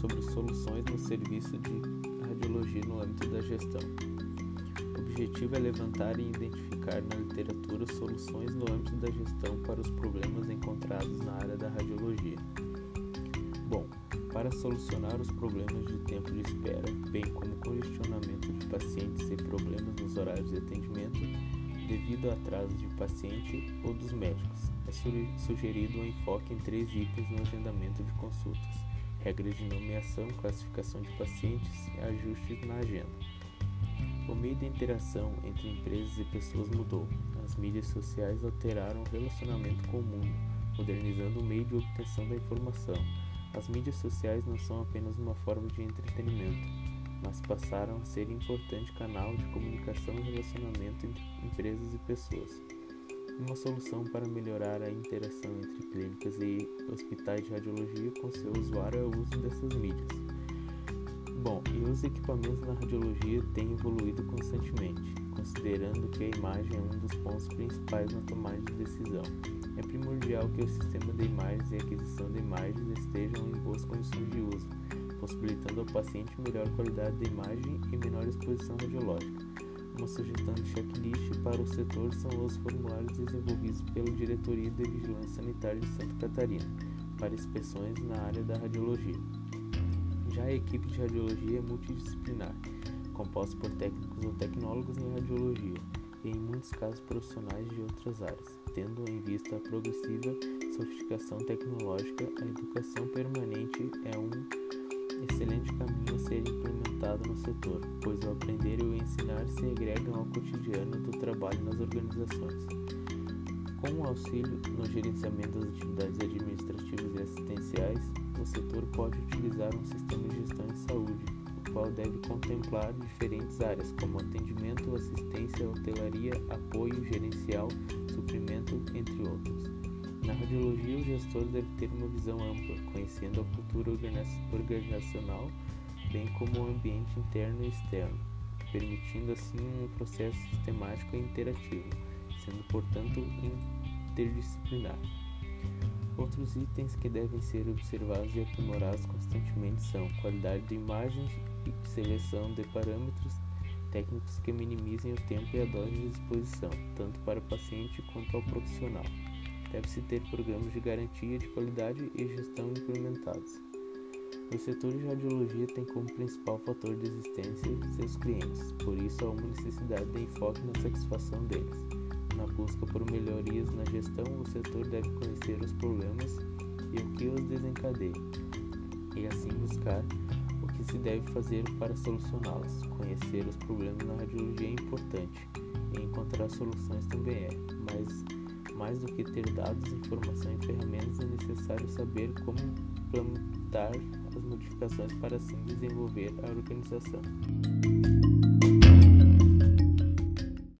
sobre soluções no serviço de radiologia no âmbito da gestão. O objetivo é levantar e identificar na literatura soluções no âmbito da gestão para os problemas encontrados na área da radiologia. Bom, para solucionar os problemas de tempo de espera, bem como congestionamento de pacientes e problemas nos horários de atendimento, devido ao atraso de paciente ou dos médicos, é sugerido um enfoque em três itens no agendamento de consultas: regras de nomeação, classificação de pacientes e ajustes na agenda. O meio de interação entre empresas e pessoas mudou. As mídias sociais alteraram o relacionamento com o mundo, modernizando o meio de obtenção da informação as mídias sociais não são apenas uma forma de entretenimento, mas passaram a ser importante canal de comunicação e relacionamento entre empresas e pessoas. Uma solução para melhorar a interação entre clínicas e hospitais de radiologia com seu usuário é o uso dessas mídias. Bom, e os equipamentos na radiologia têm evoluído constantemente, considerando que a imagem é um dos pontos principais na tomada de decisão. É primordial que o sistema de imagens e aquisição de imagens estejam em boas condições de uso, possibilitando ao paciente melhor qualidade de imagem e menor exposição radiológica. Uma sugestão de checklist para o setor são os formulários desenvolvidos pela Diretoria de Vigilância Sanitária de Santa Catarina para inspeções na área da radiologia. Já a equipe de radiologia é multidisciplinar, composta por técnicos ou tecnólogos em radiologia e, em muitos casos, profissionais de outras áreas tendo em vista a progressiva sofisticação tecnológica, a educação permanente é um excelente caminho a ser implementado no setor, pois o aprender e o ensinar se agregam ao cotidiano do trabalho nas organizações. Com o auxílio no gerenciamento das atividades administrativas e assistenciais, o setor pode utilizar um sistema de gestão de saúde, o qual deve contemplar diferentes áreas como atendimento, assistência, hotelaria, apoio gerencial, suprimento, entre outros. Na radiologia, o gestor deve ter uma visão ampla, conhecendo a cultura organizacional, bem como o ambiente interno e externo, permitindo assim um processo sistemático e interativo, sendo portanto interdisciplinar. Outros itens que devem ser observados e aprimorados constantemente são qualidade de imagens e seleção de parâmetros técnicos que minimizem o tempo e a dose de exposição, tanto para o paciente quanto ao profissional. Deve-se ter programas de garantia de qualidade e gestão implementados. O setor de radiologia tem como principal fator de existência seus clientes, por isso há uma necessidade de enfoque na satisfação deles. Na busca por melhorias na gestão, o setor deve conhecer os problemas e o que os desencadeia, e assim buscar que se deve fazer para solucioná-las. Conhecer os problemas na radiologia é importante e encontrar soluções também é, mais do que ter dados, informação e ferramentas é necessário saber como implementar as modificações para assim desenvolver a organização.